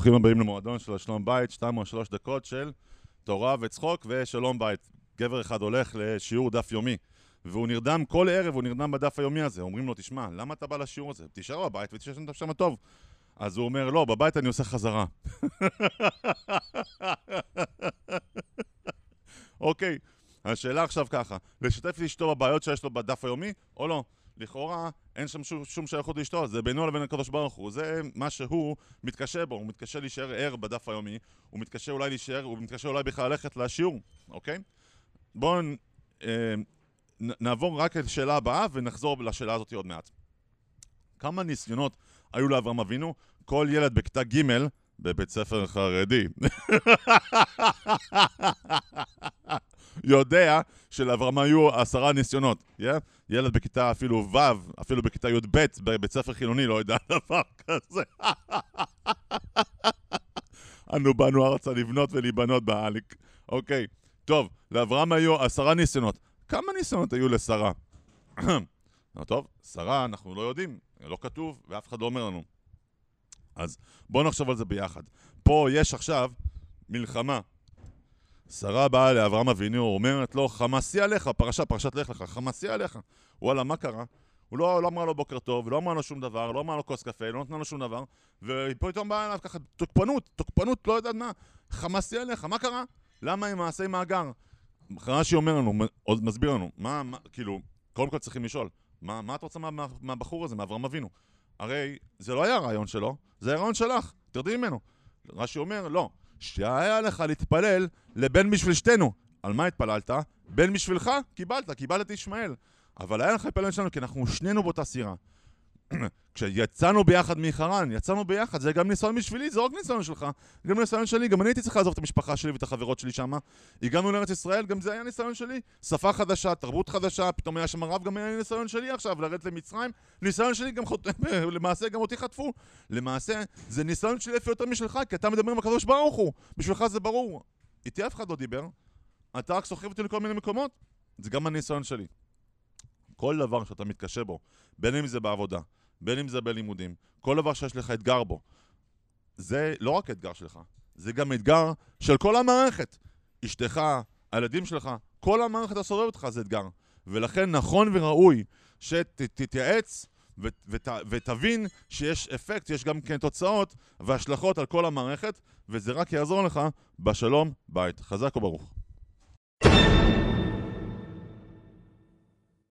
ברוכים הבאים למועדון של השלום בית, שתיים או שלוש דקות של תורה וצחוק ושלום בית. גבר אחד הולך לשיעור דף יומי, והוא נרדם כל ערב, הוא נרדם בדף היומי הזה. אומרים לו, תשמע, למה אתה בא לשיעור הזה? תישאר בבית ותשאר שם טוב. אז הוא אומר, לא, בבית אני עושה חזרה. אוקיי, השאלה עכשיו ככה, לשתף את אשתו בבעיות שיש לו בדף היומי, או לא? לכאורה אין שם שום, שום שייכות לאשתו, זה בינו לבין הקדוש ברוך הוא, זה מה שהוא מתקשה בו, הוא מתקשה להישאר ער בדף היומי, הוא מתקשה אולי להישאר, הוא מתקשה אולי בכלל ללכת לשיעור, אוקיי? בואו אה, נעבור רק לשאלה הבאה ונחזור לשאלה הזאת עוד מעט. כמה ניסיונות היו לאברהם אבינו? כל ילד בכיתה ג' בבית ספר חרדי. יודע שלאברהם היו עשרה ניסיונות. Yeah? ילד בכיתה אפילו ו', אפילו בכיתה י"ב, בבית ספר חילוני, לא יודע דבר כזה. אנו באנו ארצה לבנות ולהיבנות באליק. אוקיי, טוב, לאברהם היו עשרה ניסיונות. כמה ניסיונות היו לשרה? טוב, שרה אנחנו לא יודעים, לא כתוב ואף אחד לא אומר לנו. אז בואו נחשוב על זה ביחד. פה יש עכשיו מלחמה. שרה באה לאברהם אבינו, אומרת לו, חמאסי עליך, פרשה, פרשת לך לך, חמאסי עליך. וואלה, מה קרה? הוא לא, לא אמר לו בוקר טוב, לא אמר לו שום דבר, לא אמר לו כוס קפה, לא נתנה לו שום דבר, ופתאום באה אליו ככה תוקפנות, תוקפנות, לא יודעת מה, חמאסי עליך, מה קרה? למה עם מעשי מאגר? רש"י אומר לנו, עוד מסביר לנו, מה, מה, כאילו, קודם כל צריכים לשאול, מה, מה את רוצה מה, מה, מהבחור הזה, מאברהם אבינו? הרי זה לא היה הרעיון שלו, זה הרעיון שלך, תרדי ממנו. רש"י אומר, לא, שהיה לך להתפלל לבן בשביל שתינו. על מה התפללת? בן בשבילך? קיבלת, קיבלת את ישמעאל. אבל היה לך להתפלל שלנו כי אנחנו שנינו באותה סירה. כשיצאנו ביחד מחרן, יצאנו ביחד, זה גם ניסיון בשבילי, זה לא רק ניסיון שלך, גם ניסיון שלי, גם אני הייתי צריך לעזוב את המשפחה שלי ואת החברות שלי שם. הגענו לארץ ישראל, גם זה היה ניסיון שלי. שפה חדשה, תרבות חדשה, פתאום היה שם רב, גם היה ניסיון שלי עכשיו, לרדת למצרים. ניסיון שלי גם חוט... למעשה גם אותי חטפו. למעשה, זה ניסיון שלי לפי יותר משלך, כי אתה מדבר עם הקדוש ברוך הוא. בשבילך זה ברור. איתי אף אחד לא דיבר. אתה רק סוחב אותי לכל מיני מקומות. זה גם הניסיון שלי. כל דבר שאתה מתקשה בו, בין אם זה בעבודה, בין אם זה בלימודים, כל דבר שיש לך אתגר בו, זה לא רק אתגר שלך, זה גם אתגר של כל המערכת. אשתך, הילדים שלך, כל המערכת הסובבת אותך זה אתגר. ולכן נכון וראוי שתתייעץ ות, ות, ותבין שיש אפקט, יש גם כן תוצאות והשלכות על כל המערכת, וזה רק יעזור לך בשלום בית. חזק וברוך.